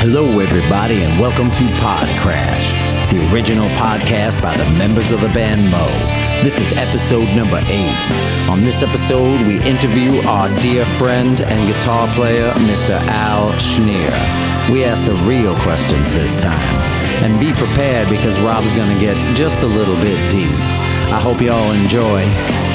Hello, everybody, and welcome to Pod Crash, the original podcast by the members of the band Mo. This is episode number eight. On this episode, we interview our dear friend and guitar player, Mr. Al Schnier. We ask the real questions this time. And be prepared because Rob's going to get just a little bit deep. I hope you all enjoy.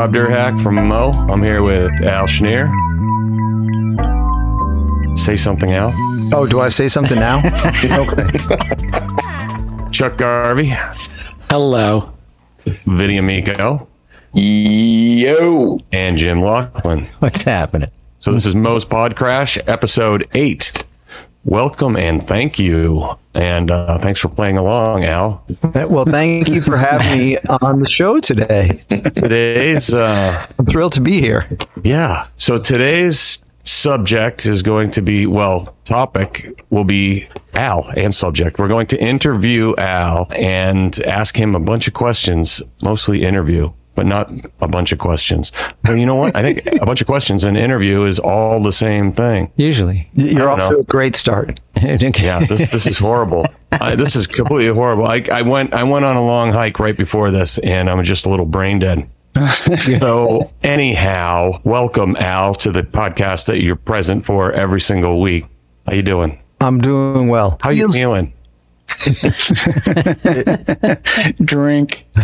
Rob Derhak from Mo. I'm here with Al Schnier. Say something, Al. Oh, do I say something now? okay. Chuck Garvey, Hello. Vinnie Amico, Yo. and Jim Loughlin. What's happening? So this is Mo's Pod Crash, episode eight. Welcome and thank you. And uh, thanks for playing along, Al. Well, thank you for having me on the show today. Today's, uh, I'm thrilled to be here. yeah. So today's subject is going to be, well, topic will be Al and subject. We're going to interview Al and ask him a bunch of questions, mostly interview. But not a bunch of questions. But you know what? I think a bunch of questions in interview is all the same thing. Usually. You're off don't to a great start. Yeah, this this is horrible. I, this is completely horrible. I, I went I went on a long hike right before this, and I'm just a little brain dead. so anyhow, welcome Al to the podcast that you're present for every single week. How you doing? I'm doing well. How you Feels- feeling? Drink.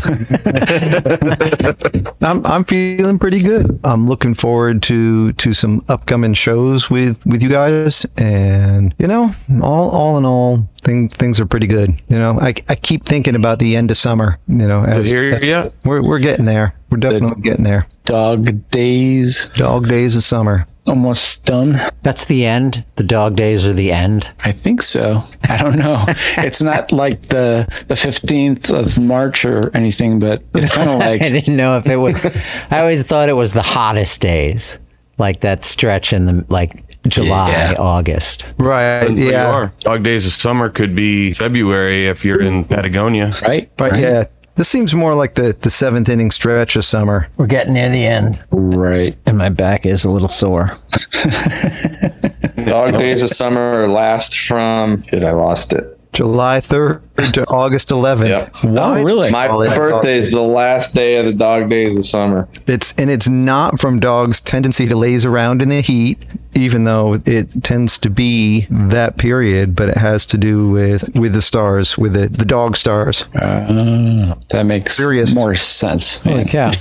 I'm I'm feeling pretty good. I'm looking forward to to some upcoming shows with with you guys, and you know, all all in all, things things are pretty good. You know, I I keep thinking about the end of summer. You know, as, Hear as- ya? we're we're getting there. We're definitely getting there. Dog days. Dog days of summer. Almost done. That's the end. The dog days are the end. I think so. I don't know. it's not like the the 15th of March or anything, but it's kind of like I didn't know if it was. I always thought it was the hottest days, like that stretch in the like July, Yeah. August. Right. Depends you yeah. are. Dog days of summer could be February if you're in Patagonia. right. But right? yeah, this seems more like the, the seventh inning stretch of summer. We're getting near the end, Right. and my back is a little sore. Dog days of summer last from. Shit, I lost it. July 3rd to August 11th. Yep. Oh, really? My Oh, birthday is the last day of the dog days of summer. It's and it's not from dogs' tendency to laze around in the heat, even though it tends to be that period, but it has to do with with the stars, with the, the dog stars. Uh, that makes Sirius. more sense. Holy cow!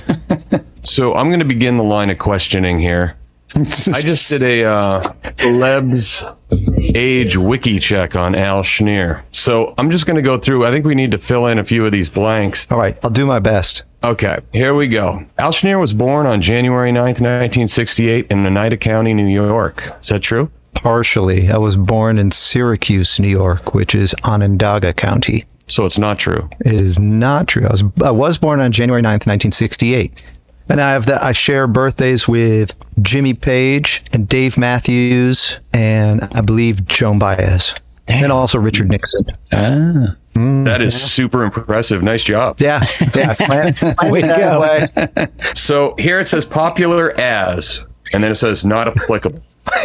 So I'm going to begin the line of questioning here. I just did a uh, celebs age wiki check on Al Schnier. So I'm just going to go through. I think we need to fill in a few of these blanks. All right, I'll do my best. Okay, here we go. Al Schnier was born on January 9th, 1968 in Oneida County, New York. Is that true? Partially, I was born in Syracuse, New York, which is Onondaga County. So it's not true. It is not true. I was I was born on January 9th, 1968. And I have that I share birthdays with Jimmy Page and Dave Matthews and I believe Joan Baez. And also Richard Nixon. Ah. That is super impressive. Nice job. Yeah. Yeah. Way to go. So here it says popular as, and then it says not applicable. I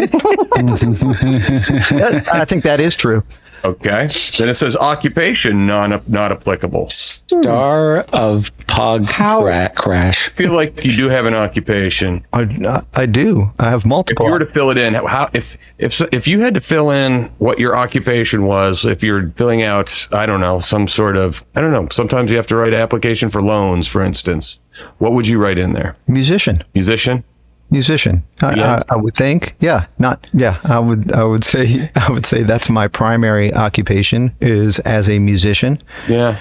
think that is true. Okay. Then it says occupation non not applicable. Star of Pog cra- Crash. I feel like you do have an occupation. I, I do. I have multiple. If multiple. you were to fill it in, how if if if you had to fill in what your occupation was, if you're filling out, I don't know, some sort of, I don't know. Sometimes you have to write an application for loans, for instance. what would you write in there? Musician. Musician? Musician. I, Yeah. I, I would think. Yeah. Not. Yeah. I would. I would say. I would say that's my primary occupation is as a musician. Yeah.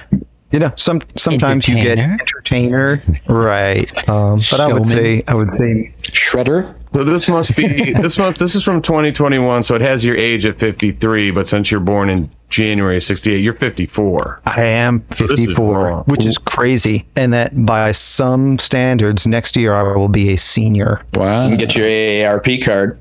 You know, some sometimes you get Entertainer? entertainer, right? Um, but I would say I would say Shredder? So this must be this month. This is from 2021, so it has your age at 53. But since you're born in January of 68, you're 54. I am this is 54, which is crazy, and that by some standards, next year I will be a senior. Wow. You can get your AARP card.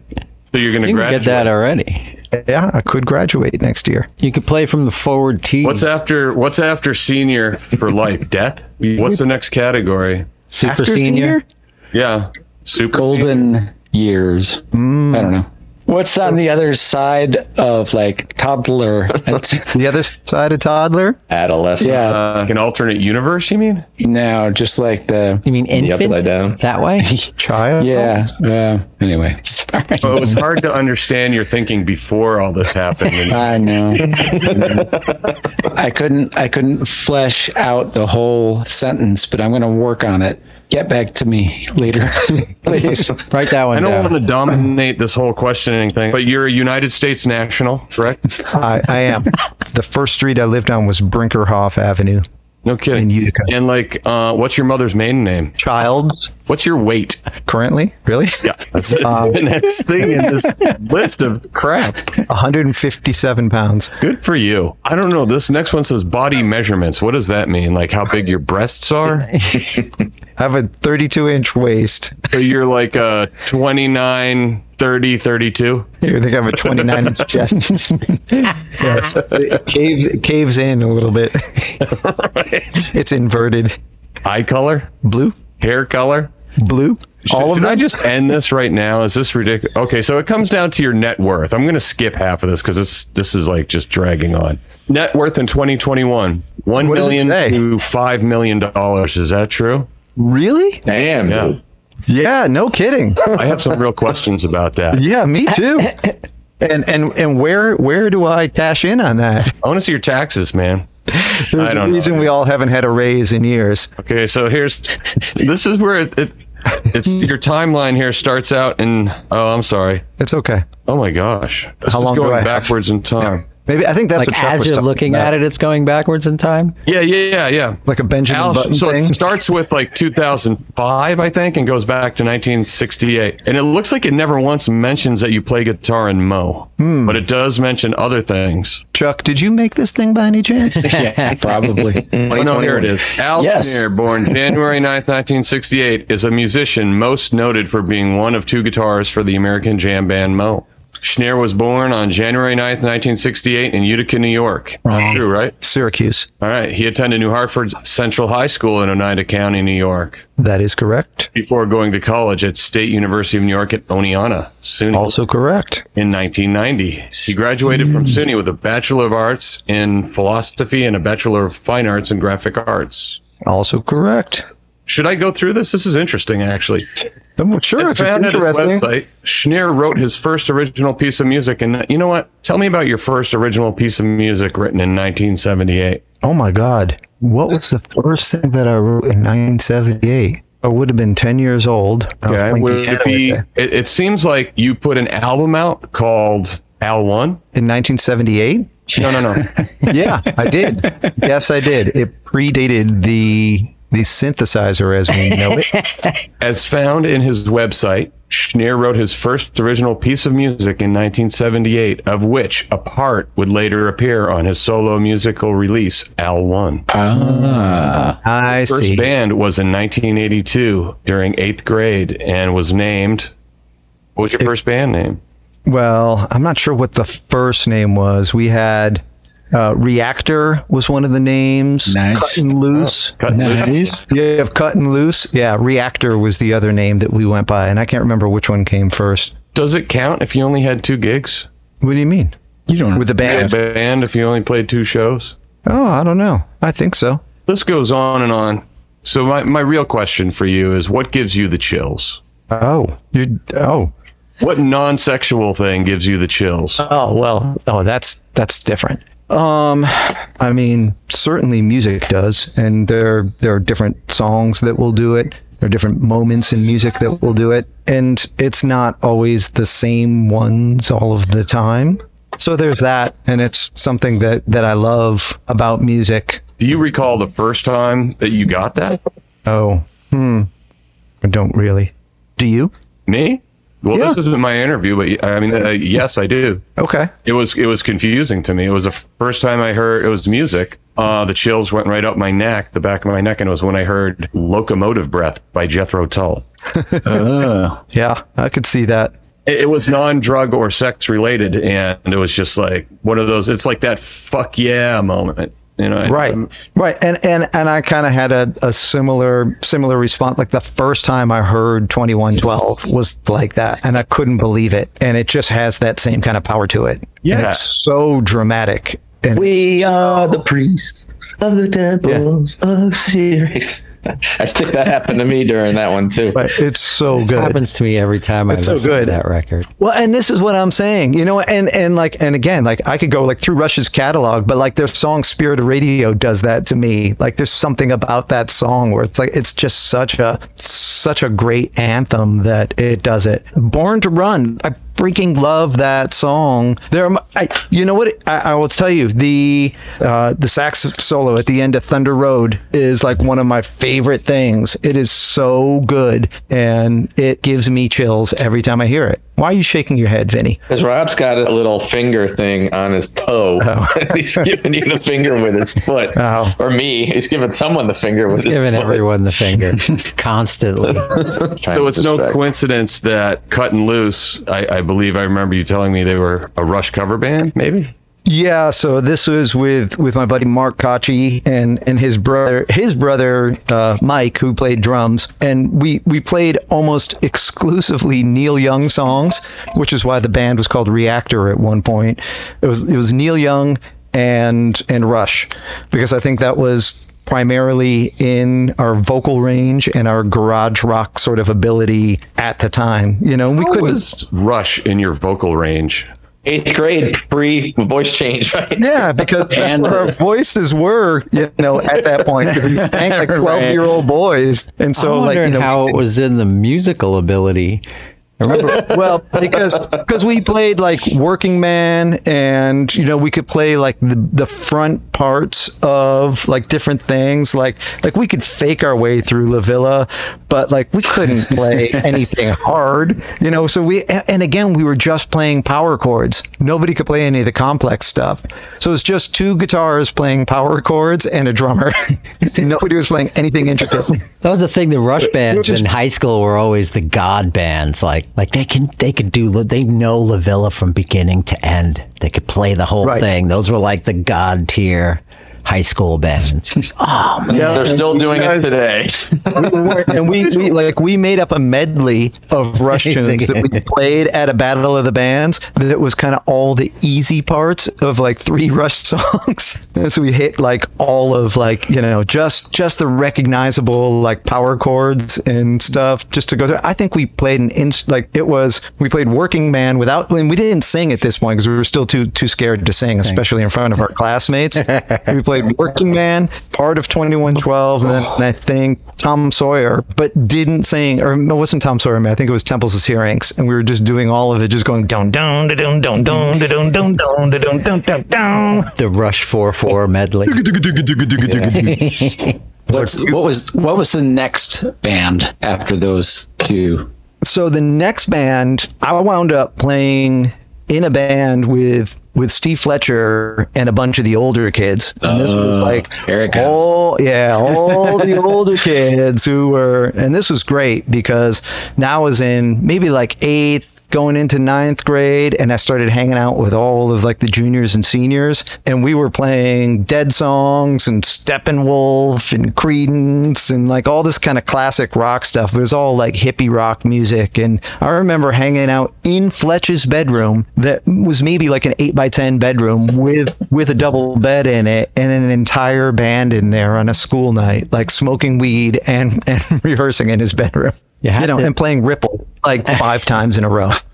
So you're going to graduate. get that already. Yeah, I could graduate next year. You could play from the forward tee. What's after What's after senior for life? Death. What's the next category? Super After senior? Yeah, super Golden years. Mm. I don't know. What's on the other side of like toddler? The other side of toddler, Adolescent. yeah. Uh, like an alternate universe, you mean? No, just like the. You mean The infant? upside down. That way? child. Yeah. Uh, anyway. Sorry. Well, it was hard to understand your thinking before all this happened. And I know. I couldn't. I couldn't flesh out the whole sentence, but I'm going to work on it. Get back to me later, please. Write that one I don't down. want to dominate this whole questioning thing, but you're a United States national, correct? I, I am. the first street I lived on was Brinkerhoff Avenue. No kidding. In Utica. And like, uh, what's your mother's maiden name? Child's What's your weight? currently, really? Yeah, that's it. the next thing in this list of crap. 157 pounds. Good for you. I don't know. This next one says body measurements. What does that mean? Like how big your breasts are? I have a 32 inch waist. so you're like uh, 29, 30, 32? Here, I think I have a 29 inch chest. yes. It caves, caves in a little bit. It's inverted. Eye color? Blue? Hair color? Blue? All of Should them? I just end this right now? Is this ridiculous? Okay, so it comes down to your net worth. I'm going to skip half of this because this this is like just dragging on. Net worth in 2021, one What million say? to five million dollars. Is that true? Really? Damn, Yeah, dude. Yeah, no kidding. I have some real questions about that. Yeah, me too. And and and where where do I cash in on that? I want to see your taxes, man. There's I a don't reason know. we all haven't had a raise in years. Okay, so here's this is where it, it it's your timeline here starts out in oh I'm sorry It's okay. oh my gosh this How is long do going I have? backwards in time Maybe I think that's like what Chuck as was you're talking looking about. at it, it's going backwards in time. yeah yeah yeah yeah like a Benjamin Al, Button so thing. it starts with like 2005 I think and goes back to 1968 and it looks like it never once mentions that you play guitar in Mo Hmm. but it does mention other things Chuck, did you make this thing by any chance? yeah, probably. Oh, no, here it is. Al Yes. Schnier, born January 9th, 1968, is a musician most noted for being one of two guitarists for the American jam band Mo. Schnier was born on January 9th, 1968 in Utica, New York. Not true, right? Syracuse. All right. He attended New Hartford Central High School in Oneida County, New York, That is correct. before going to college at State University of New York at Oneonta, SUNY, Also correct. in 1990. He graduated from hmm. SUNY with a Bachelor of Arts in Philosophy and a Bachelor of Fine Arts in Graphic Arts. Also correct. Should I go through this? This is interesting, actually. Sure, It's if it's found at his interesting. website. Schnier wrote his first original piece of music, and uh, you know what? Tell me about your first original piece of music written in 1978. Oh my God. What was the first thing that I wrote in 1978? I would have been 10 years old. I was Okay, would it be? It, it seems like you put an album out called Al One. In 1978? No, no, no. Yeah, I did. yes, I did. It predated the the synthesizer as we know it. As found in his website, Schnier wrote his first original piece of music in 1978, of which a part would later appear on his solo musical release, Al One. Ah, I first see. band was in 1982 during eighth grade and was named. What was your first band name? Well, I'm not sure what the first name was. We had uh, Reactor was one of the names. Nice. Cut and Loose. Cut and Loose? nice. Yeah, you have Cut and Loose. Yeah, Reactor was the other name that we went by, and I can't remember which one came first. Does it count if you only had two gigs? What do you mean? You don't With the A band? band if you only played two shows? Oh, I don't know. I think so. This goes on and on. So my, my real question for you is what gives you the chills? Oh, you. Oh, What non-sexual thing gives you the chills? oh. Well, oh, that's that's different. Um, I mean, certainly music does, and there there are different songs that will do it. There are different moments in music that will do it, and it's not always the same ones all of the time. So there's that, and it's something that that I love about music. Do you recall the first time that you got that? Oh, hmm, I don't really. Do you? Me? Well, Yeah. this isn't my interview, but I mean, uh, yes, I do. Okay. It was it was confusing to me. It was the first time I heard it was music. Uh, the chills went right up my neck, the back of my neck, and it was when I heard "Locomotive Breath" by Jethro Tull. Oh, Yeah, I could see that. It, it was non-drug or sex related, and it was just like one of those. It's like that "fuck yeah" moment, you know? Right. I'm- right. And and and i kind of had a, a similar similar response. Like the first time i heard 2112 was like that and i couldn't believe it. And it just has that same kind of power to it. And Yeah. it's so dramatic. And We are the priests of the temples of Syrinx. I think that happened to me during that one too. but it's so good happens to me every time I so listen good. to that record. Well, and this is what I'm saying, you know, and and like and again, like I could go like through Rush's catalog, but like their song "Spirit of Radio" does that to me. Like there's something about that song where it's like it's just such a such a great anthem that it does it. "Born to Run," I freaking love that song. There, I, you know what? I, I will tell you the uh, the sax solo at the end of Thunder Road is like one of my favorite things. It is so good, and it gives me chills every time I hear it. Why are you shaking your head, Vinnie? Because Rob's got a little finger thing on his toe. Oh. he's giving you the finger with his foot. Oh. Or me. He's giving someone the finger with his Giving foot. everyone the finger constantly. So it's no coincidence that "Cutting Loose." I, I believe I remember you telling me they were a Rush cover band, maybe. Yeah, so this was with with my buddy Mark Kochi and and his brother his brother uh, Mike who played drums and we we played almost exclusively Neil Young songs, which is why the band was called Reactor at one point. It was it was Neil Young and and Rush because I think that was primarily in our vocal range and our garage rock sort of ability at the time. You know, we couldn't was Rush in your vocal range? Eighth grade pre voice change, right? Yeah, because that's And- what our voices were, you know, at that point. Like twelve year old boys, and so I'm like you know, how it was in the musical ability. I remember well because because we played like Working Man, and you know we could play like the the front parts of like different things, like like we could fake our way through La Villa, but like we couldn't play anything hard, you know. So we and again we were just playing power chords. Nobody could play any of the complex stuff. So it's just two guitars playing power chords and a drummer. Nobody was playing anything intricate. that was the thing. The Rush bands just- in high school were always the god bands. Like like they can they could do they know La Villa from beginning to end. They could play the whole Right. thing. Those were like the god tier high school bands. oh man. They're still doing it today. and we, we like we made up a medley of Rush tunes that we played at a battle of the bands. That was kind of all the easy parts of like three Rush songs. and so we hit like all of like you know just just the recognizable like power chords and stuff just to go through. I think we played an inst like it was we played Working Man without and we didn't sing at this point because we were still too too scared to sing, especially in front of our classmates. We played Working Man, part of 2112, and then I think Tom Sawyer, but didn't sing, or it wasn't Tom Sawyer, man. I think it was Temples of Syrinx, and we were just doing all of it, just going down, down, down, down, down, down, down, down, down, down, down, down. The Rush four four medley. what's, what was what was the next band after those two? So the next band, I wound up playing in a band with with Steve Fletcher and a bunch of the older kids, and this was Oh, like goes. all yeah, all the older kids who were, and this was great because now I was in maybe like eighth. Going into ninth grade, and I started hanging out with all of like the juniors and seniors, and we were playing Dead songs and Steppenwolf and Creedence and like all this kind of classic rock stuff. It was all like hippie rock music, and I remember hanging out in Fletch's bedroom that was maybe like an eight by ten bedroom with with a double bed in it and an entire band in there on a school night, like smoking weed and and rehearsing in his bedroom. You had You know, to- and playing Ripple like five times in a row.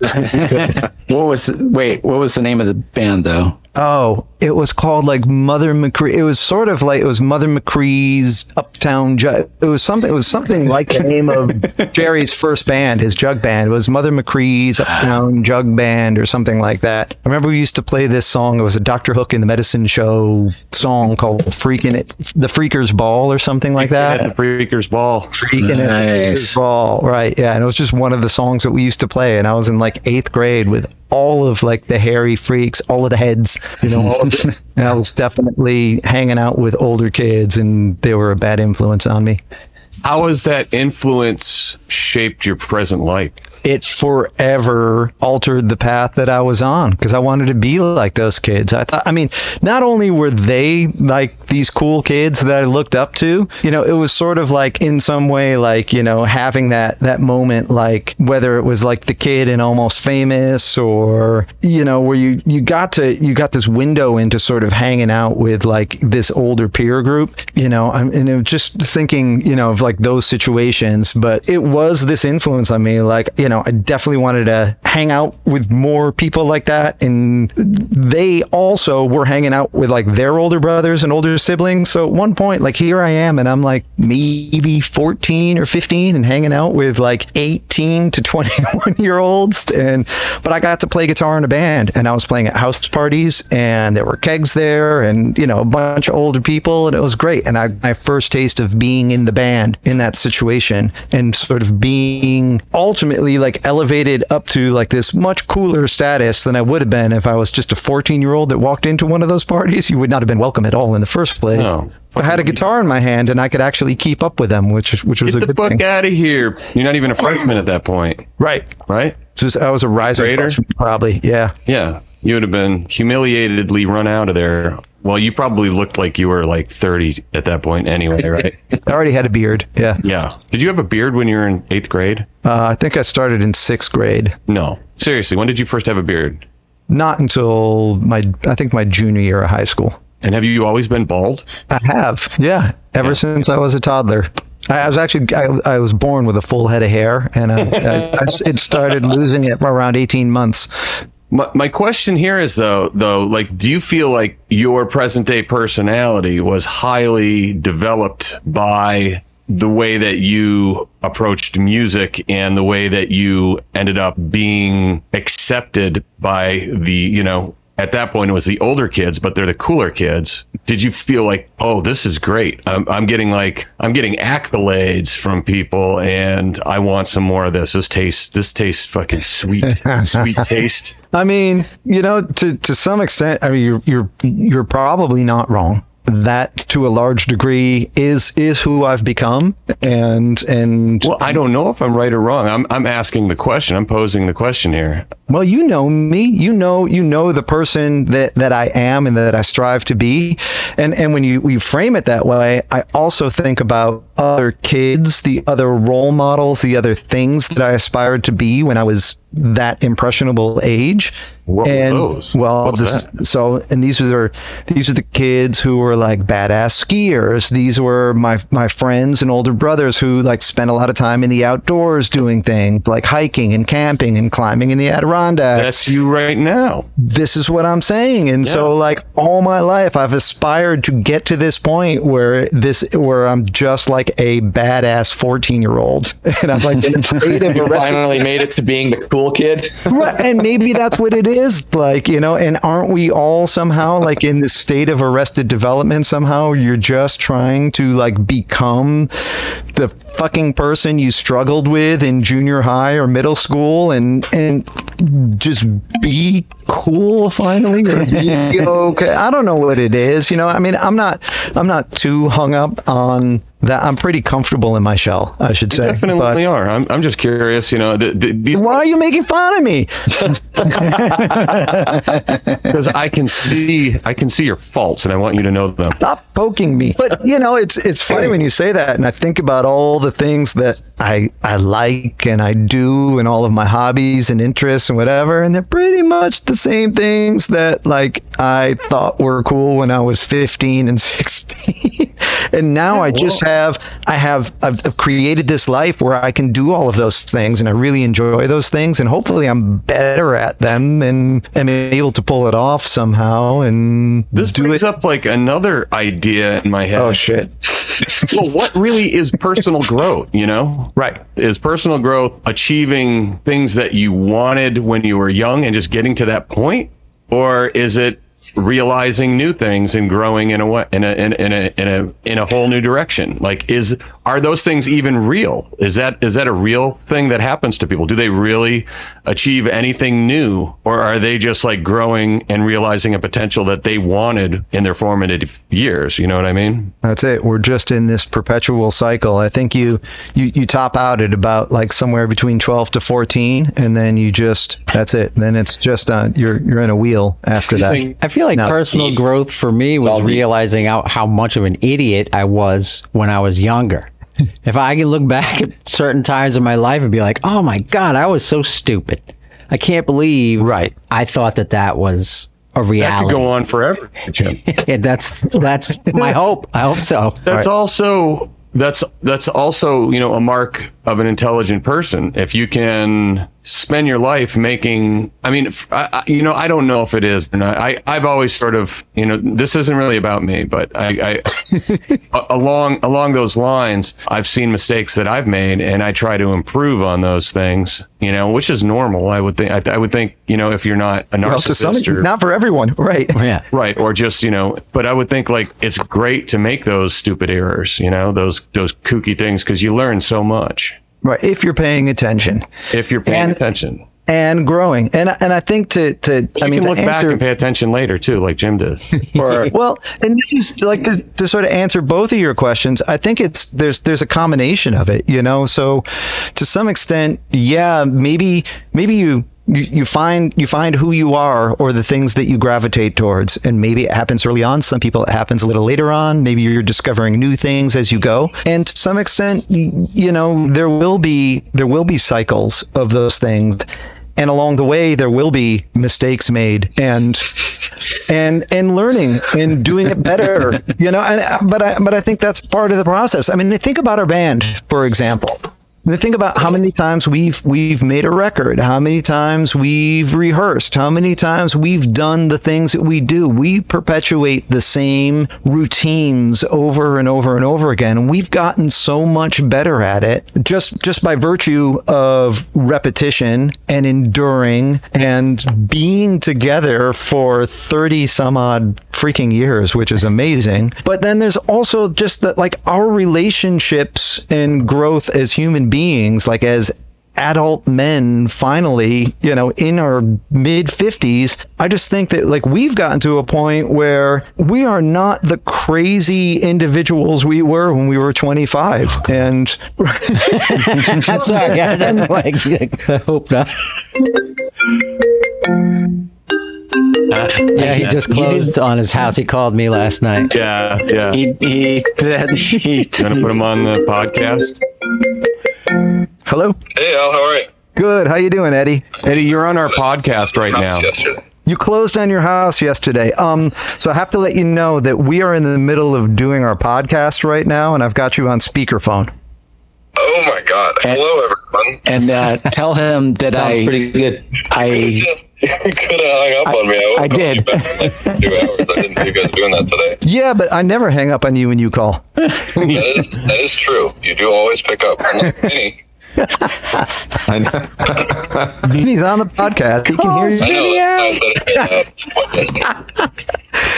What was the, wait? What was the name of the band though? Oh, it was called like Mother McCree. It was sort of like it was Mother McCree's Uptown Jug. It was something. It was something like the name of Jerry's first band, his jug band. It was Mother McCree's Uptown Jug Band or something like that. I remember we used to play this song. It was a Doctor Hook in the Medicine Show song called "Freaking It," the Freakers Ball or something like that. At the Freakers Ball. Freaking It Nice. Ball, right? Yeah, and it was just one of the songs that we used to play. And I was in like eighth grade with all of like the hairy freaks, all of the heads, you know. All of the, I was definitely hanging out with older kids, and they were a bad influence on me. How has that influence shaped your present life? It forever altered the path that I was on because I wanted to be like those kids. I thought, I mean, not only were they like these cool kids that I looked up to, you know, it was sort of like in some way, like, you know, having that, that moment, like whether it was like the kid in Almost Famous or, you know, where you, you got to, you got this window into sort of hanging out with like this older peer group, you know, I'm, and it was just thinking, you know, of like those situations, but it was this influence on me. Like, you know, I definitely wanted to hang out with more people like that. And they also were hanging out with like their older brothers and older siblings. So at one point, like here I am, and I'm like maybe 14 or 15 and hanging out with like 18 to 21 year olds. And, but I got to play guitar in a band and I was playing at house parties and there were kegs there and, you know, a bunch of older people and it was great. And I, my first taste of being in the band in that situation and sort of being ultimately like elevated up to like this much cooler status than I would have been if I was just a 14 year old that walked into one of those parties. You would not have been welcome at all in the first place. No. I had a guitar in my hand and I could actually keep up with them, which which was Get a good thing. Get the fuck out of here. You're not even a freshman at that point, Right. right? Just I was a rising Grader? freshman, probably. Yeah. Yeah. You would have been humiliatedly run out of there. Well, you probably looked like you were like 30 at that point anyway, right? I already had a beard. Yeah. yeah. Did you have a beard when you were in eighth grade? Uh, I think I started in sixth grade. No. Seriously, when did you first have a beard? Not until my, I think my junior year of high school. And have you always been bald? I have. Yeah. Ever since I was a toddler. I was actually, I, I was born with a full head of hair and I, I, it started losing it around 18 months. My, my question here is though, though, like, do you feel like your present day personality was highly developed by the way that you approached music and the way that you ended up being accepted by the, you know, at that point it was the older kids, but they're the cooler kids. Did you feel like, oh, this is great? I'm, I'm getting like, I'm getting accolades from people and I want some more of this. This tastes, this tastes fucking sweet, sweet taste. I mean, you know, to, to some extent, I mean, you're, you're, you're probably not wrong. That to a large degree is, is who I've become. And, and Well, I don't know if I'm right or wrong. I'm I'm asking the question. I'm posing the question here. Well, you know me. You know you know the person that, that I am and that I strive to be. And and when you, you frame it that way, I also think about other kids, the other role models, the other things that I aspired to be when I was that impressionable age. What and those? well, What's this- that? so and these are the, these are the kids who were like badass skiers. These were my my friends and older brothers who like spent a lot of time in the outdoors doing things like hiking and camping and climbing in the Adirondacks That's you right now. this is what I'm saying. And so like all my life I've aspired to get to this point where this where I'm just like a badass 14 year old. And I'm like in a state of You finally made it to being the cool kid. Right, and maybe that's what it is like you know and aren't we all somehow like in this state of arrested development somehow? You're just trying to like become the fucking person you struggled with in junior high or middle school and and just be cool finally? Or be okay i don't know what it is you know? I mean i'm not i'm not too hung up on that i'm pretty comfortable in my shell i should say Definitely but are. I'm, I'm just curious. You know, the, the, these why are you making fun of me because I can see I can see your faults, and I want you to know them. stop poking me. But you know, it's it's funny when you say that, and I think about all the things that I I like and I do and all of my hobbies and interests and whatever and they're pretty much the same things that like I thought were cool when I was 15 and 16 and now I just have I have I've, I've created this life where I can do all of those things and I really enjoy those things and hopefully I'm better at them and am able to pull it off somehow and This do brings it up like another idea in my head. oh shit well, what really is personal growth, you know? right Is personal growth achieving things that you wanted when you were young and just getting to that point? Or is it realizing new things and growing in a way in a in, a- in a in a in a whole new direction? Like is are those things even real? Is that is that a real thing that happens to people? Do they really achieve anything new or are they just like growing and realizing a potential that they wanted in their formative years? You know what I mean? That's it. We're just in this perpetual cycle. I think you, you you top out at about like somewhere between 12 to 14 and then you just that's it. Then it's just uh, you're you're in a wheel after that. I feel like No. personal growth for me was realizing out how much of an idiot I was when I was younger. If I can look back at certain times in my life and be like, "Oh my god, I was so stupid. I can't believe Right. I thought that that was a reality. That could go on forever, Jim. Yeah, that's that's my hope. I hope so. That's also that's that's also you know a mark of an intelligent person if you can spend your life making i mean f I I you know i don't know if it is or not i i've always sort of you know this isn't really about me but i, I a- along along those lines i've seen mistakes that i've made and i try to improve on those things you know which is normal i would think i, I would think you know if you're not a Well, some narcissist or not for everyone, right? Yeah. right or just you know but i would think like it's great to make those stupid errors you know those those kooky things because you learn so much Right. If you're paying attention if you're paying And- attention and growing. And and I think to to I you mean can look back and pay attention later too like jim did Or Well, and this is like to, to sort of answer both of your questions. I think it's there's there's a combination of it, you know. So to some extent, yeah, maybe maybe you you, you find you find who you are or the things that you gravitate towards. And maybe it happens early on. Some people it happens a little later on. Maybe you're discovering new things as you go. And to some extent y- you know there will be there will be cycles of those things. And along the way there will be mistakes made and and and learning and doing it better you know and but i but i think that's part of the process. I mean think about our band for example Think about how many times we've we've made a record, how many times we've rehearsed, how many times we've done the things that we do. We perpetuate the same routines over and over and over again. We've gotten so much better at it just just by virtue of repetition and enduring and being together for 30 some odd freaking years, which is amazing. But then there's also just that like our relationships and growth as human beings, like as adult men finally, you know, in our mid 50s, I just think that like we've gotten to a point where we are not the crazy individuals we were when we were 25. And I'm sorry. I, like, I hope not. yeah, he just closed on his house. He called me last night. yeah yeah He he that he gonna put him on the podcast hello. Hey Al, how are you? Good. How you doing, Eddie? eddie you're on our podcast right now Yesterday. You closed on your house yesterday. Um, so I have to let you know that we are in the middle of doing our podcast right now, and I've got you on speakerphone. Oh my God! Hello, everyone. and uh, tell him that Sounds I pretty good. I You could have hung up on me. I, I did. Like two hours. I didn't know you guys doing that today. Yeah, but I never hang up on you when you call. That is that is true. You do always pick up. Unlike me. I know. He's on the podcast. He can hear I you. know. I said it, uh,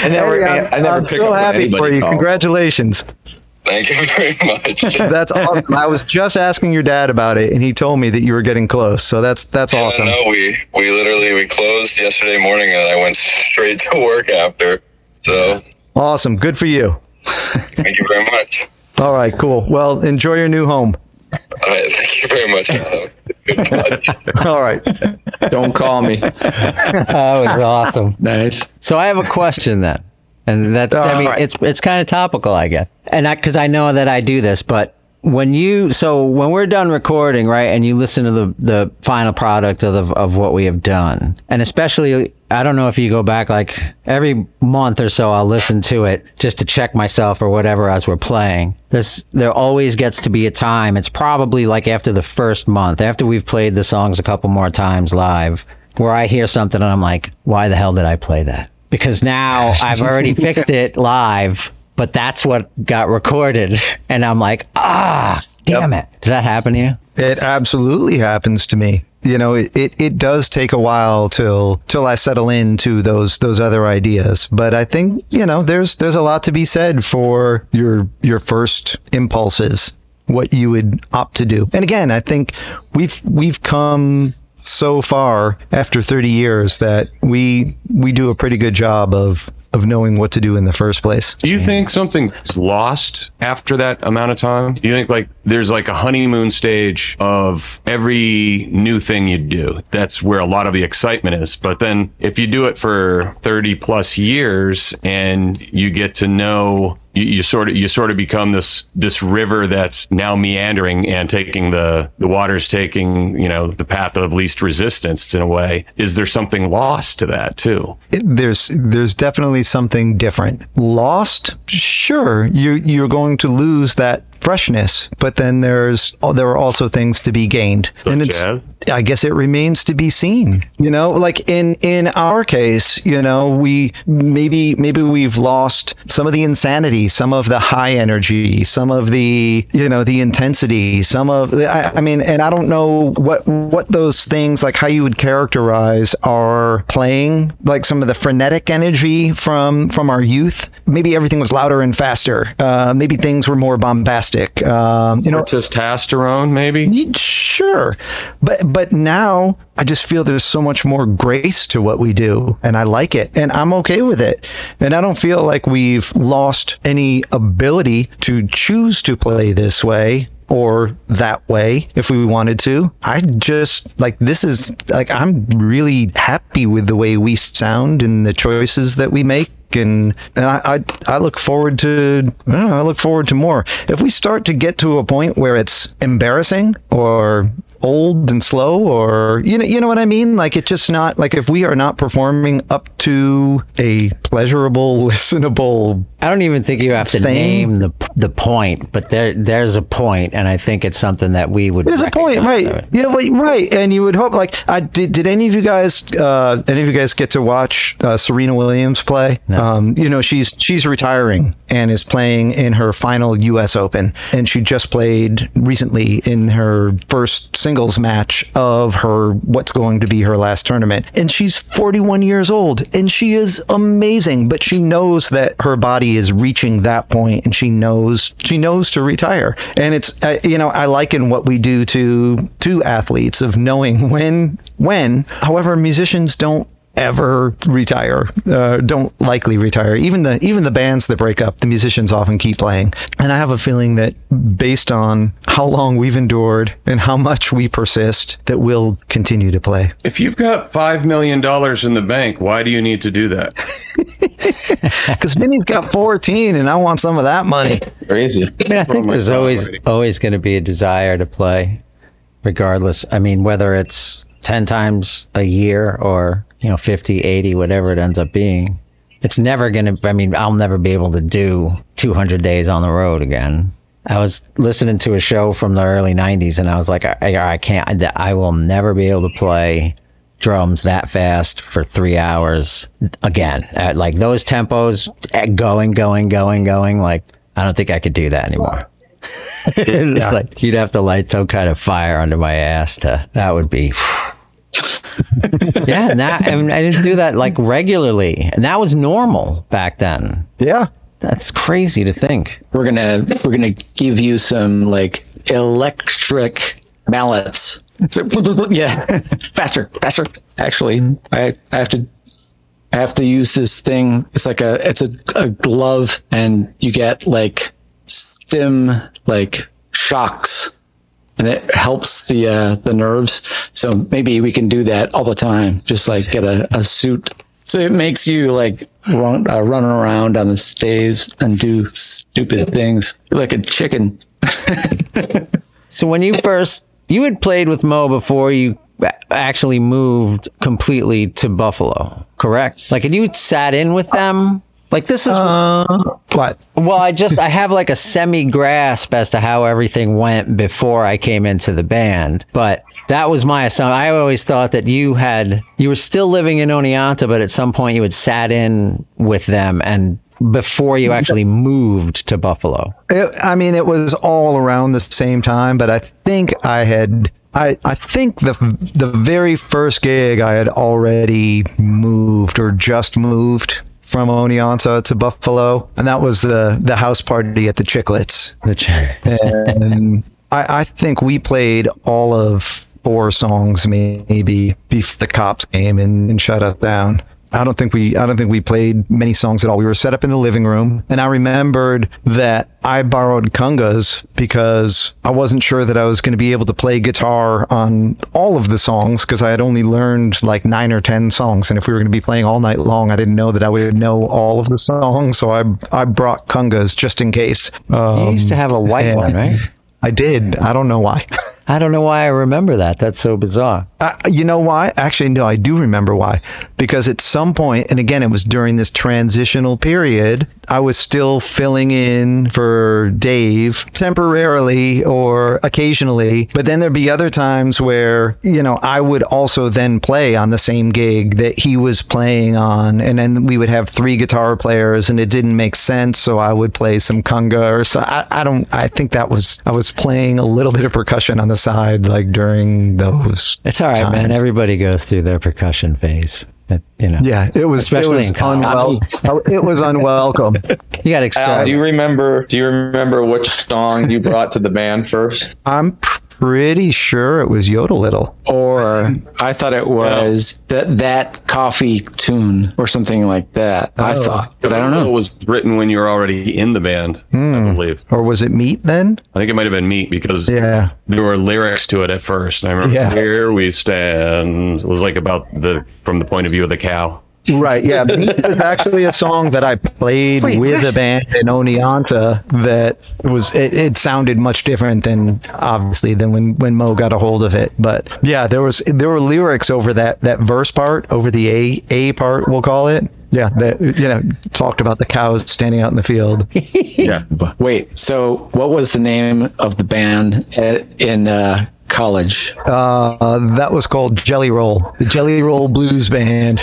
I never, Hey, I'm, never I'm pick so up happy for you. calls. Congratulations. Thank you very much. That's awesome. I was just asking your dad about it, and he told me that you were getting close. So that's that's awesome. No, we we literally we closed yesterday morning, and I went straight to work after. So Awesome. Good for you. thank you very much. All right. Cool. Well, enjoy your new home. All right, thank you very much. Al. Good night. All right. Don't call me. That was awesome. nice. So I have a question then, and that's I mean right. it's it's kind of topical, I guess, and I because I know that I do this, but when you so when we're done recording, right, and you listen to the the final product of the, of what we have done, and especially I don't know if you go back like every month or so, I'll listen to it just to check myself or whatever as we're playing. This there always gets to be a time. It's probably like after the first month, after we've played the songs a couple more times live, where I hear something and I'm like, why the hell did I play that? Because now I've already fixed it live but that's what got recorded. And I'm like, ah, damn yep. it. Does that happen to you? It absolutely happens to me. You know, it, it, it does take a while till till I settle into those those other ideas. But I think, you know, there's there's a lot to be said for your your first impulses, what you would opt to do. And again, I think we've we've come so far after 30 years that we we do a pretty good job of of knowing what to do in the first place. Do you think something's lost after that amount of time? Do you think like there's like a honeymoon stage of every new thing you do? That's where a lot of the excitement is. But then if you do it for 30 plus years and you get to know you, you, sort of you sort of become this this river that's now meandering and taking the the water's taking you know the path of least resistance in a way. Is there something lost to that too? It, there's there's definitely something different. Lost, sure. You you're going to lose that freshness, but then there's there are also things to be gained, and it's I guess it remains to be seen. You know, like in in our case, you know, we maybe maybe we've lost some of the insanity, some of the high energy, some of the you know the intensity, some of the, I, I mean, and I don't know what what those things like how you would characterize our playing, like some of the frenetic energy from from our youth. Maybe everything was louder and faster. Uh, maybe things were more bombastic. Um, you know, testosterone, maybe. Sure, but but now I just feel there's so much more grace to what we do and I like it and I'm okay with it. And I don't feel like we've lost any ability to choose to play this way or that way if we wanted to. I just like this is like I'm really happy with the way we sound and the choices that we make and and I, I, I look forward to I, know, I look forward to more. If we start to get to a point where it's embarrassing or old and slow or you know you know what I mean like it's just not like if we are not performing up to a pleasurable listenable I don't even think you have to thing. name the the point but there there's a point and I think it's something that we would There's a point right yeah well, right and you would hope like I did, did any of you guys uh, any of you guys get to watch uh, Serena Williams play no. um, you know she's she's retiring and is playing in her final US Open and she just played recently in her first singles match of her what's going to be her last tournament. And she's 41 years old and she is amazing, but she knows that her body is reaching that point and she knows she knows to retire. And it's uh, you know, I liken what we do to to athletes of knowing when when. However, musicians don't ever retire, uh, don't likely retire. Even the even the bands that break up, the musicians often keep playing. And I have a feeling that based on how long we've endured and how much we persist, that we'll continue to play. If you've got five million dollars in the bank, why do you need to do that? Because Vinnie's got fourteen, and I want some of that money. Crazy. I mean, I think there's always already. always going to be a desire to play, regardless. I mean, whether it's 10 times a year or you know, 50, 80, whatever it ends up being. It's never going to, I mean, I'll never be able to do 200 days on the road again. I was listening to a show from the early 90s and I was like, I, I can't, I will never be able to play drums that fast for three hours again. At like those tempos, eh, going, going, going, going. Like, I don't think I could do that anymore. yeah. like you'd have to light some kind of fire under my ass to, that would be. yeah, and that I, mean, I didn't do that like regularly, and that was normal back then. Yeah, that's crazy to think. We're gonna we're gonna give you some like electric mallets. yeah, faster, faster. Actually, I I have to I have to use this thing. It's like a it's a, a glove, and you get like stim like shocks and it helps the uh, the nerves. So maybe we can do that all the time. Just like get a, a suit. So it makes you like run uh, run around on the staves and do stupid things like a chicken. So when you first you had played with Mo before you actually moved completely to Buffalo, correct? Like, had you sat in with them? Like this is uh, What? well, I just I have like a semi grasp as to how everything went before I came into the band, but that was my assumption. I always thought that you had you were still living in Oneonta, but at some point you had sat in with them and before you actually moved to Buffalo. It, I mean, it was all around the same time, but I think I had. I, I think the the very first gig I had already moved or just moved from Oneonta to Buffalo, and that was the the house party at the Chicklets. The ch- and I, I think we played all of four songs maybe before the cops came and, and shut us down. I don't think we I don't think we played many songs at all. We were set up in the living room, and I remembered that I borrowed congas because I wasn't sure that I was going to be able to play guitar on all of the songs because I had only learned like nine or ten songs, and if we were going to be playing all night long, I didn't know that I would know all of the songs. So I I brought congas just in case. Um, you used to have a white one, right? I did. I don't know why. I don't know why I remember that. That's so bizarre. Uh, you know why? Actually, no, I do remember why. Because at some point, and again, it was during this transitional period, I was still filling in for Dave temporarily or occasionally. But then there'd be other times where, you know, I would also then play on the same gig that he was playing on. And then we would have three guitar players and it didn't make sense. So I would play some conga or so. I, I don't, I think that was, I was playing a little bit of percussion on the side, like during those. It's all right, man. Everybody goes through their percussion phase. It- you know. Yeah, it was Especially it was in unwel- it was unwelcome. You got to Al, explain. do you remember? Do you remember which song you brought to the band first? I'm pretty sure it was Yodelittle. Or I thought it was that that coffee tune or something like that. I oh. thought, but I don't know. It was written when you were already in the band, I hmm. believe. Or was it Meat then? I think it might have been Meat because Yeah. there were lyrics to it at first. I remember, Yeah. here we stand. It was like about the, from the point of view of the cow. Right, yeah. Meat is actually a song that I played with a band in Oneonta that was it, it sounded much different than obviously than when, when Mo got a hold of it. But yeah, there was there were lyrics over that that verse part, over the A A part we'll call it. Yeah, that you know, talked about the cows standing out in the field. Yeah. Wait, so what was the name of the band at, in uh, college? Uh, that was called Jelly Roll, the Jelly Roll Blues Band.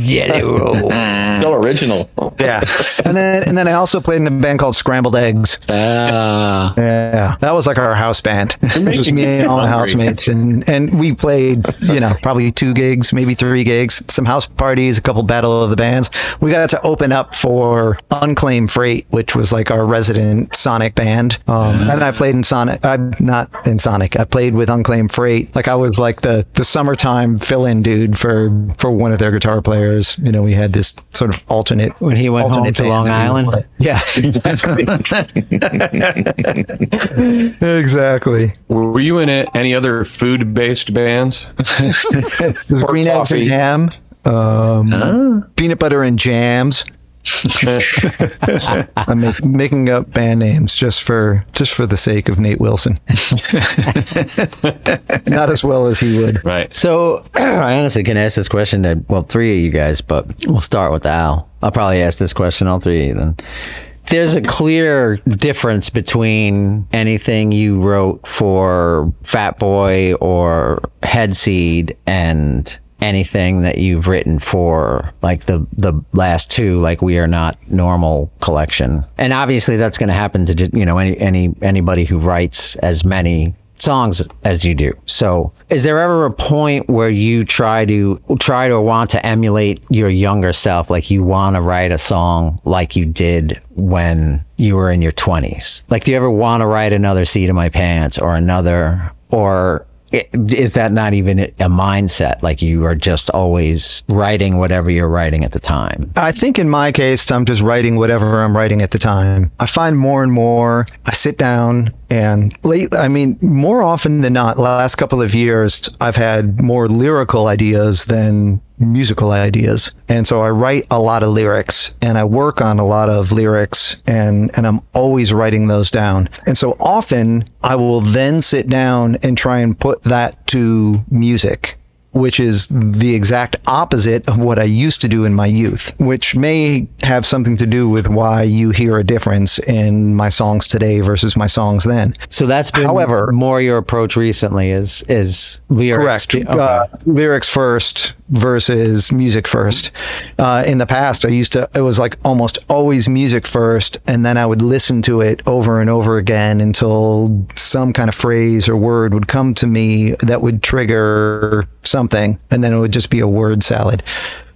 Jelly roll. Still original. Yeah, and then and then I also played in a band called Scrambled Eggs. Ah, Yeah, that was like our house band. It was just me and all my housemates, and and we played, you know, probably two gigs, maybe three gigs, some house parties, a couple battle of the bands. We got to open up for Unclaimed Freight, which was like our resident Sonic band. Um, and I played in Sonic. I'm not in Sonic. I played with Unclaimed Freight. Like I was like the the summertime fill-in dude for for one of their guitar players. You know, we had this sort of alternate When he went home to Long that we would Island? play. Yeah, exactly. Were you in any other food based bands? There's green eggs and ham, um, peanut butter and jams. I'm make, making up band names just for just for the sake of Nate Wilson. Not as well as he would. Right. So I honestly can ask this question to well three of you guys, but we'll start with Al. I'll probably ask this question all three of you then. There's a clear difference between anything you wrote for Fatboy or Headseed and anything that you've written for like the the last two like we are not normal collection and obviously that's going to happen to you know any any anybody who writes as many songs as you do. So, is there ever a point where you try to try to want to emulate your younger self like you want to write a song like you did when you were in your 20s? Like do you ever want to write another seat of my pants or another or is that not even a mindset like you are just always writing whatever you're writing at the time? I think in my case, I'm just writing whatever I'm writing at the time. I find more and more, I sit down and late, I mean, more often than not, last couple of years, I've had more lyrical ideas than musical ideas. And so I write a lot of lyrics and I work on a lot of lyrics and, and I'm always writing those down. And so often I will then sit down and try and put that to music which is the exact opposite of what I used to do in my youth, which may have something to do with why you hear a difference in my songs today versus my songs then. So that's been However- more your approach recently is is lyrics. Correct. Okay. Uh, lyrics first versus music first. Uh, in the past, I used to, it was like almost always music first, and then I would listen to it over and over again until some kind of phrase or word would come to me that would trigger something, and then it would just be a word salad.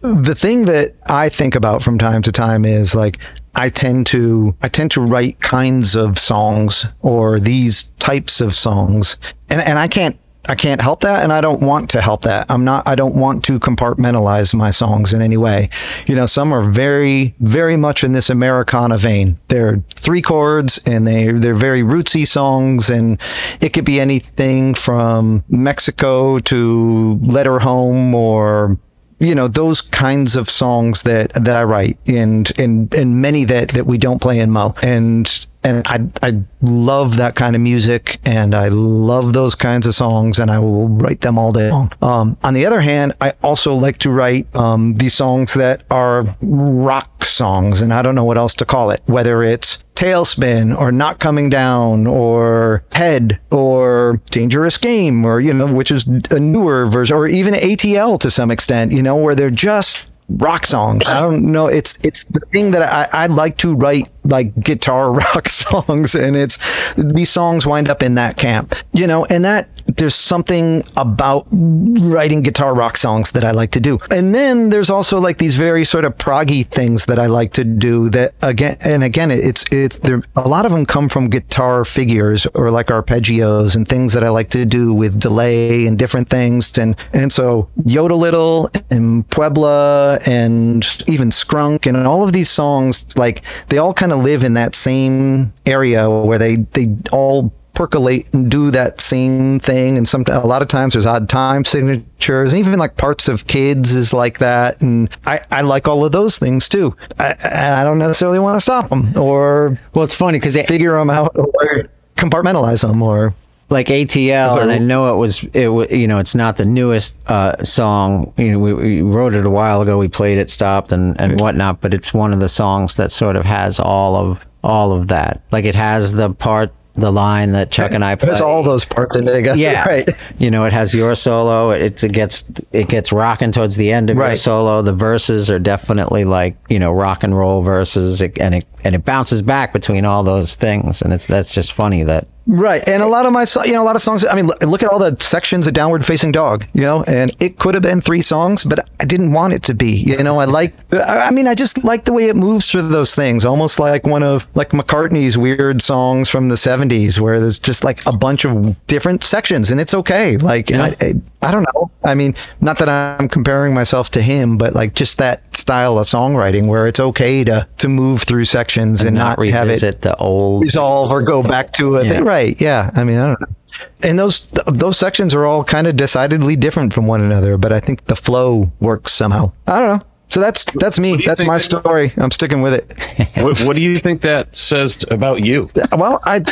The thing that I think about from time to time is like, I tend to I tend to write kinds of songs or these types of songs and and I can't I can't help that and I don't want to help that. I'm not I don't want to compartmentalize my songs in any way. You know, some are very very much in this Americana vein. They're three chords and they they're very rootsy songs and it could be anything from Mexico to Letter Home or you know those kinds of songs that that I write and and and many that that we don't play in Mo and and I I love that kind of music and I love those kinds of songs and I will write them all day long. Um, on the other hand, I also like to write um, these songs that are rock songs and I don't know what else to call it, whether it's Tailspin or Not Coming Down or Head or Dangerous Game or, you know, which is a newer version or even ATL to some extent, you know, where they're just rock songs. I don't know. It's it's the thing that I, I like to write like guitar rock songs and it's these songs wind up in that camp. You know, and that there's something about writing guitar rock songs that I like to do. And then there's also like these very sort of proggy things that I like to do that again and again it's it's there a lot of them come from guitar figures or like arpeggios and things that I like to do with delay and different things and and so Yodelittle and Puebla and even Skrunk and all of these songs like they all kind of live in that same area where they they all percolate and do that same thing and some a lot of times there's odd time signatures and even like parts of kids is like that and i i like all of those things too i and i don't necessarily want to stop them or well, it's funny because they figure them out or compartmentalize them or like ATL, and I know it was it wa- you know it's not the newest uh, song. You know, we, we wrote it a while ago. We played it, stopped, and and whatnot. But it's one of the songs that sort of has all of all of that. Like it has the part, the line that Chuck and I play. there's all those parts in it i guess yeah, right You know, it has your solo. It, it gets it gets rocking towards the end of your solo. The verses are definitely like you know rock and roll verses, it, and it and it bounces back between all those things. And it's that's just funny that Right, and a lot of my, you know, a lot of songs. I mean, look, at all the sections of Downward Facing Dog, you know, and it could have been three songs, but I didn't want it to be. You know, I like, I mean, I just like the way it moves through those things, almost like one of like McCartney's weird songs from the '70s, where there's just like a bunch of different sections, and it's okay. Like, I, I, I don't know. I mean, not that I'm comparing myself to him, but like just that style of songwriting where it's okay to to move through sections and, not not, have it the old. resolve or go back to it. Yeah. Right. Yeah. I mean, I don't know. And those those sections are all kind of decidedly different from one another, but I think the flow works somehow. I don't know. So that's that's me. That's my that- story. I'm sticking with it. what, what do you think that says about you? Well, I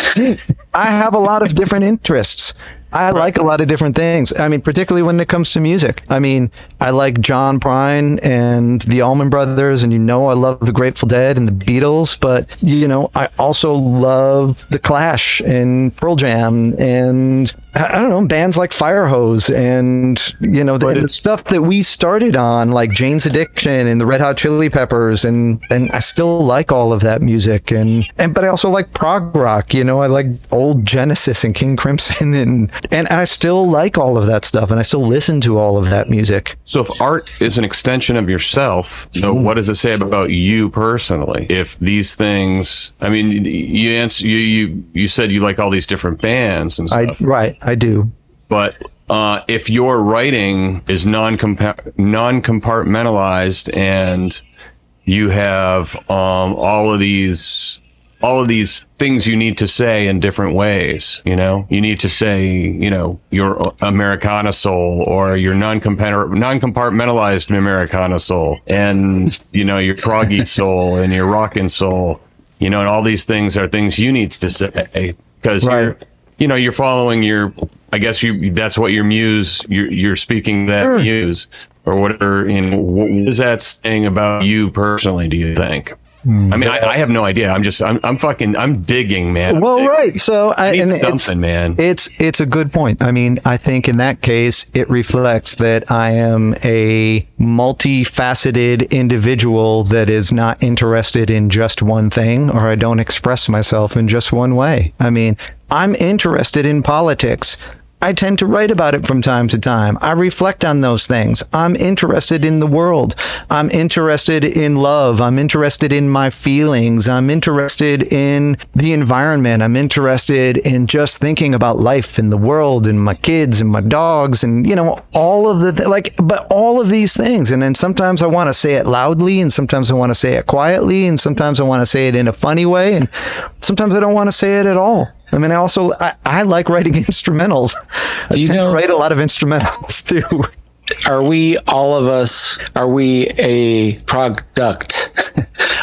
I have a lot of different interests. I like a lot of different things. I mean, particularly when it comes to music. I mean, I like John Prine and the Allman Brothers, and you know, I love the Grateful Dead and the Beatles. But you know, I also love the Clash and Pearl Jam, and I I don't know bands like Firehose, and you know, the, and the stuff that we started on, like Jane's Addiction and the Red Hot Chili Peppers, and and I still like all of that music, and and but I also like prog rock. You know, I like old Genesis and King Crimson, and and I still like all of that stuff, and I still listen to all of that music. So if art is an extension of yourself, so Mm-hmm. what does it say about you personally? If these things, I mean, you answer, you you you said you like all these different bands and I stuff, right, I do. but uh, if your writing is non non compartmentalized and you have um, all of these all of these things you need to say in different ways. You know, you need to say, you know, your Americana soul or your non-compartmentalized Americana soul and, you know, your proggy soul and your rockin' soul, you know, and all these things are things you need to say because Right. you're, you know, you're following your, I guess you, that's what your muse, you're, you're speaking that muse or whatever. You know, what is that saying about you personally, do you think? Mm. I mean, I, I have no idea. I'm just, I'm, I'm fucking, I'm digging, man. I'm Well, digging. right. So I, Need and it's, something, man. It's it's a good point. I mean, I think in that case, it reflects that I am a multifaceted individual that is not interested in just one thing, or I don't express myself in just one way. I mean, I'm interested in politics. I tend to write about it from time to time. I reflect on those things. I'm interested in the world. I'm interested in love. I'm interested in my feelings. I'm interested in the environment. I'm interested in just thinking about life and the world and my kids and my dogs and, you know, all of the, th- like, but all of these things. And then sometimes I want to say it loudly and sometimes I want to say it quietly and sometimes I want to say it in a funny way and sometimes I don't want to say it at all. I mean, I also I, I like writing instrumentals. Do you tend to know- write a lot of instrumentals too? Are we all of us? Are we a product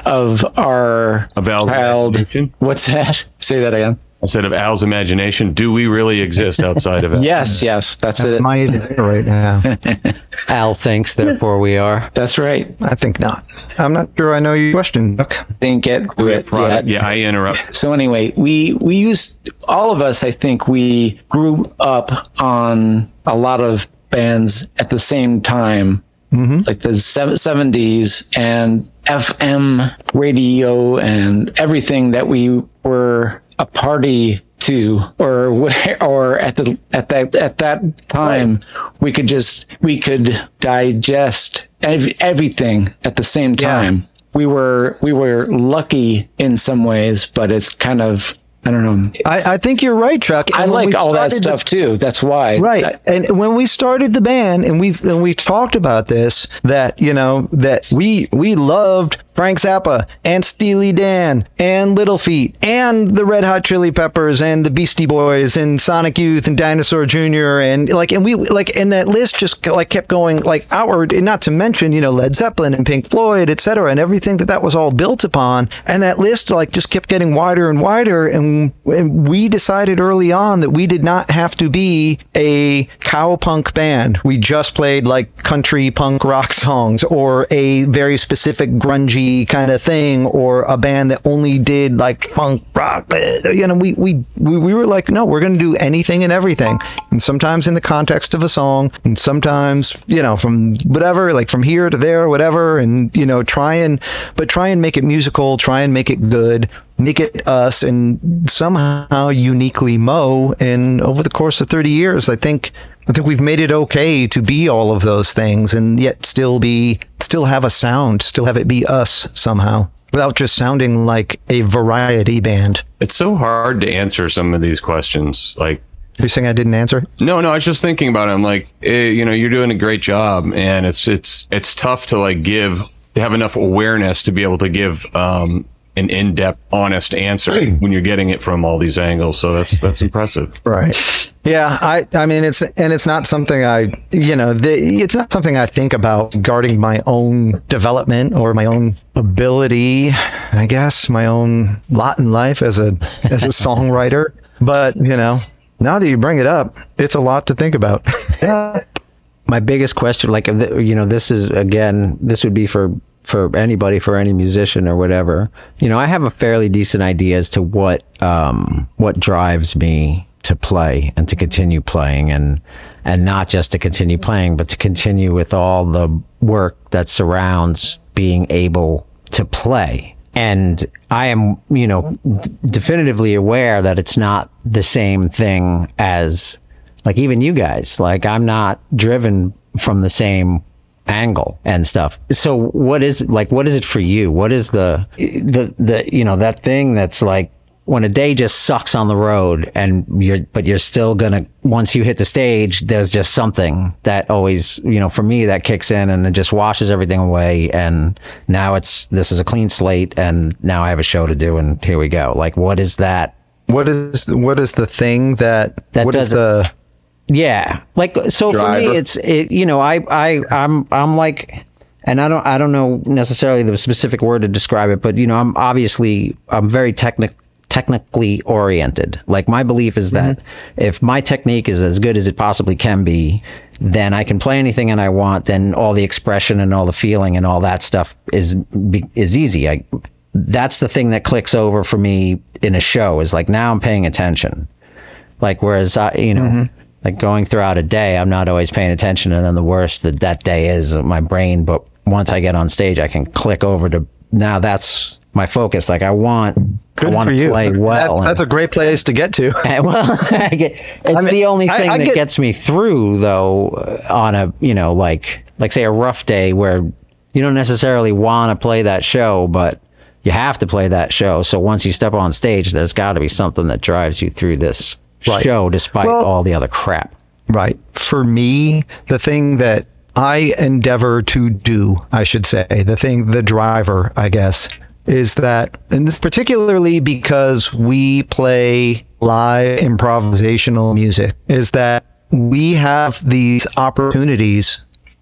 of our Of child? What's that? Say that again. Instead of Al's imagination, do we really exist outside of it? Yes, yes, that's it. My right now. Al thinks, therefore we are. That's right. I think not. I'm not sure I know your question, Duck. Didn't get to it yet. Yeah, I interrupt. So anyway, we we used all of us. I think we grew up on a lot of bands at the same time, mm-hmm. like the seventies and FM radio and everything that we were a party to, or what- or at the at that at that time, we could just we could digest ev- everything at the same time we were we were lucky in some ways, but it's kind of I don't know. I, I think you're right, Chuck. I And when like all that started the- stuff too. That's why. Right. I- and when we started the band and we and we talked about this that, you know, that we we loved Frank Zappa and Steely Dan and Little Feat and the Red Hot Chili Peppers and the Beastie Boys and Sonic Youth and Dinosaur Jr. and like and we like and that list just like kept going like outward and not to mention, you know, Led Zeppelin and Pink Floyd, etc., and everything that that was all built upon. And that list like just kept getting wider and wider and, and we decided early on that we did not have to be a cowpunk band. We just played like country punk rock songs or a very specific grungy kind of thing or a band that only did like punk rock. Uh, you know, we we we, we were like, no, we're going to do anything and everything. And sometimes in the context of a song, and sometimes you know from whatever, like from here to there, whatever, and you know, try and but try and make it musical, try and make it good make it us and somehow uniquely Mo. And over the course of 30 years, I think I think we've made it okay to be all of those things and yet still be still have a sound, still have it be us somehow without just sounding like a variety band. It's so hard to answer some of these questions. Like, You're saying I didn't answer? no, no, I was just thinking about it. I'm like, eh, you know, you're doing a great job, and it's it's it's tough to like give to have enough awareness to be able to give um, an in-depth, honest answer when you're getting it from all these angles. So that's that's impressive. Right. Yeah, I I mean it's and it's not something I you know the, it's not something I think about guarding my own development or my own ability, I guess, my own lot in life as a as a songwriter. But you know, now that you bring it up, it's a lot to think about. my biggest question like you know this is again this would be for for anybody for any musician or whatever you know i have a fairly decent idea as to what um what drives me to play and to continue playing and and not just to continue playing but to continue with all the work that surrounds being able to play. And I am, you know, d- definitively aware that it's not the same thing as like even you guys. Like i'm not driven from the same angle. And stuff. So what is like what is it for you? What is the the the you know that thing that's like when a day just sucks on the road and you're but you're still gonna once you hit the stage there's just something that always you know for me that kicks in and it just washes everything away and now it's this is a clean slate and now i have a show to do and here we go. Like what is that? What is what is the thing that, That what is doesn't- the Yeah, like so for me, it's it. You know, I I I'm I'm like, and I don't I don't know necessarily the specific word to describe it, but you know, I'm obviously I'm very technic technically oriented. Like my belief is that mm-hmm. if my technique is as good as it possibly can be, then I can play anything and I want. Then all the expression and all the feeling and all that stuff is is easy. I that's the thing that clicks over for me in a show is like now I'm paying attention. Like whereas I, you know, mm-hmm. Like going throughout a day, I'm not always paying attention, and then the worst that that day is my brain. But once I get on stage, I can click over to now. That's my focus. Like I want, I want to play well. That's, that's a great place to get to. and- well, I get, it's mean, the only thing I that get- gets me through, though. uh, On a you know, like like say a rough day where you don't necessarily want to play that show, but you have to play that show. So once you step on stage, there's got to be something that drives you through this Right. show, despite Well- all the other crap. Right. For me, the thing that I endeavor to do, I should say, the thing, the driver, I guess, is that, and this particularly because we play live improvisational music, is that we have these opportunities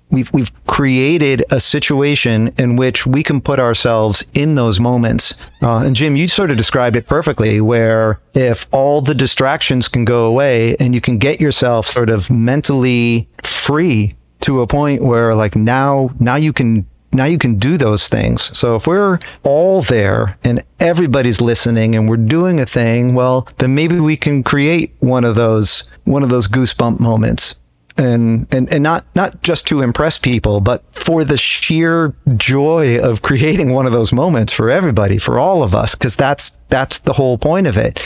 we've we've created a situation in which we can put ourselves in those moments. Uh, and Jim, you sort of described it perfectly, where if all the distractions can go away and you can get yourself sort of mentally free to a point where like now now you can now you can do those things. So if we're all there and everybody's listening and we're doing a thing, well, then maybe we can create one of those one of those goosebump moments and and and not not just to impress people, but for the sheer joy of creating one of those moments for everybody, for all of us, because that's that's the whole point of it.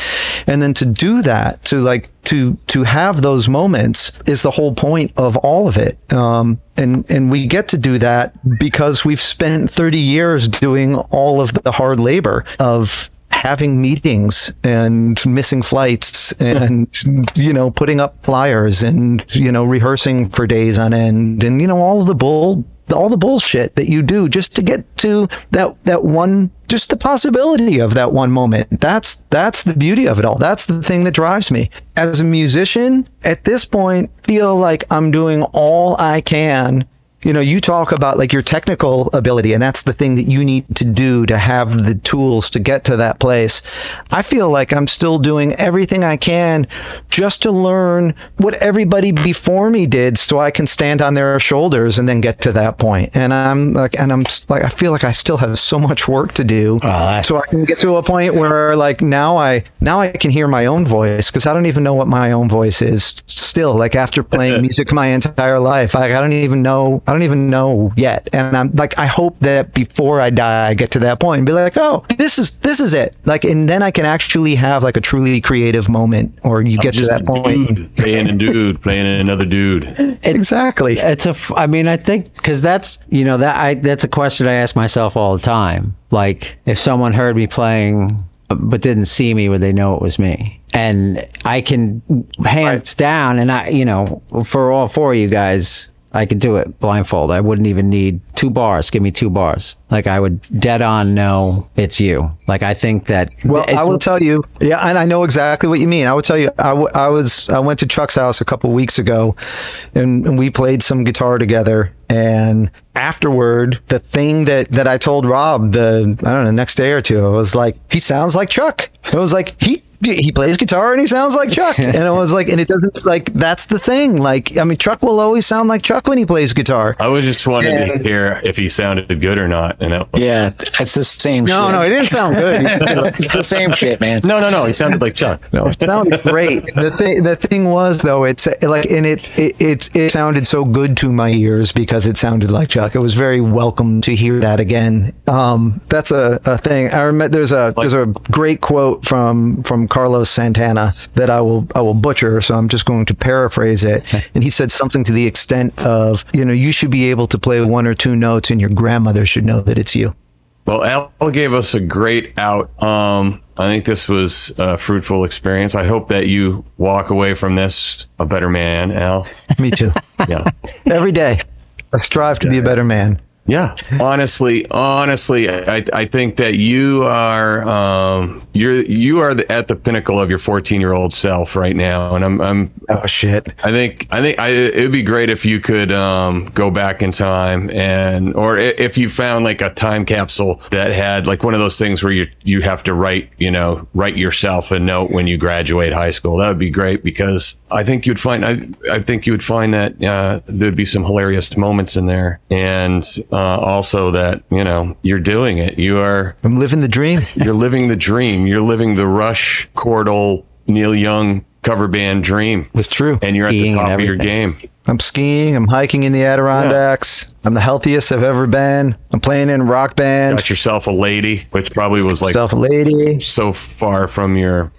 And then to do that, to like to to have those moments is the whole point of all of it. Um, and and we get to do that because we've spent 30 years doing all of the hard labor of having meetings and missing flights and you know putting up flyers and you know rehearsing for days on end and you know all the bull all the bullshit that you do just to get to that that one just the possibility of that one moment. That's that's the beauty of it all. That's the thing that drives me. As a musician at this point feel like i'm doing all i can you know, you talk about like your technical ability, and that's the thing that you need to do to have the tools to get to that place. I feel like I'm still doing everything I can just to learn what everybody before me did so I can stand on their shoulders and then get to that point. And I'm like, and I'm like, I feel like I still have so much work to do. Oh, so I can get to a point where like now I, now I can hear my own voice because I don't even know what my own voice is still. Like after playing music my entire life, I, I don't even know, I don't even know yet. And I'm like, I hope that before I die, I get to that point and be like, oh, this is, this is it. Like, and then I can actually have like a truly creative moment or you get to that point. dude playing a dude, playing another dude. Exactly. It's a. I mean, I think because that's you know that I that's a question I ask myself all the time. Like, if someone heard me playing uh, but didn't see me, would they know it was me? And I can hands down, and I you know for all four of you guys. I could do it blindfold. I wouldn't even need two bars. Give me two bars. Like I would dead on know it's you. Like I think that. Well, I will tell you, yeah, and I know exactly what you mean. I will tell you, I, w- I was, I went to Chuck's house a couple weeks ago, and, and we played some guitar together. And afterward, the thing that that I told Rob the I don't know next day or two, I was like, he sounds like Chuck. It was like he he plays guitar and he sounds like Chuck. and it was like, and it doesn't like that's the thing. Like, I mean, Chuck will always sound like Chuck when he plays guitar. I was just wanted to hear if he sounded good or not, and that, Yeah, it's the same No, shit. no, it didn't sound good. it's the same shit, man. no, no, no, he sounded like Chuck. No, it sounded great. The thing, the thing was though, it's like, and it, it, it, it sounded so good to my ears because it sounded like Chuck. It was very welcome to hear that again. Um, that's a, a thing. I remember there's a, there's a great quote from, from Carlos Santana that I will, I will butcher. So I'm just going to paraphrase it. And he said something to the extent of, you know, you should be able to play one or two notes and your grandmother should know that it's you. Well, Al gave us a great out. Um, I think this was a fruitful experience. I hope that you walk away from this a better man, Al. Me too. Yeah. Every day, I strive to be a better man. Yeah, honestly, honestly, I, I think that you are um, you're you are the, at the pinnacle of your 14 year old self right now, and I'm I'm Oh shit. I think I think I, it would be great if you could um, go back in time and or if you found like a time capsule that had like one of those things where you you have to write you know write yourself a note when you graduate high school. That would be great because I think you'd find I I think you would find that uh, there'd be some hilarious moments in there and uh, also that you know you're doing it. You are I'm living the dream. you're living the dream. You're living the Rush Cordell Neil Young cover band dream. It's true. And you're at the top of your game. I'm skiing. I'm hiking in the Adirondacks. I'm the healthiest I've ever been. I'm playing in a rock band. Got yourself a lady, which probably was like Myself a lady. so far from your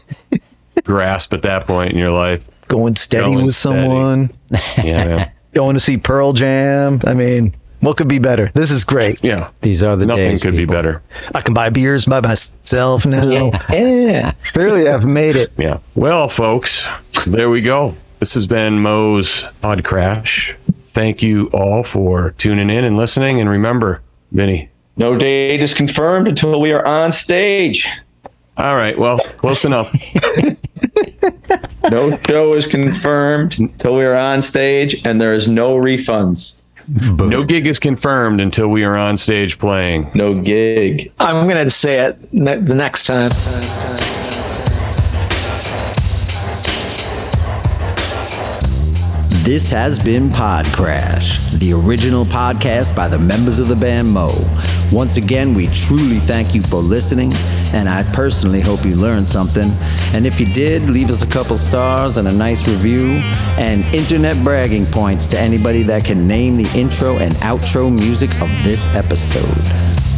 grasp at that point in your life. Going steady Going with steady. someone. Yeah, man. Going to see Pearl Jam. I mean, what could be better? This is great. yeah. These are the Nothing days, could be better. I can buy beers by myself now. Yeah. Clearly, I've made it. Yeah. Well, folks, there we go. This has been Moe's Pod Crash. Thank you all for tuning in and listening. And remember, Vinnie. No date is confirmed until we are on stage. All right. Well, close enough. No show is confirmed until we are on stage, and there is no refunds. No gig is confirmed until we are on stage playing. No gig. I'm going to say it ne- the next time. This has been Pod Crash, the original podcast by the members of the band Mo. Once again, we truly thank you for listening, and I personally hope you learned something. And if you did, leave us a couple stars and a nice review, and internet bragging points to anybody that can name the intro and outro music of this episode.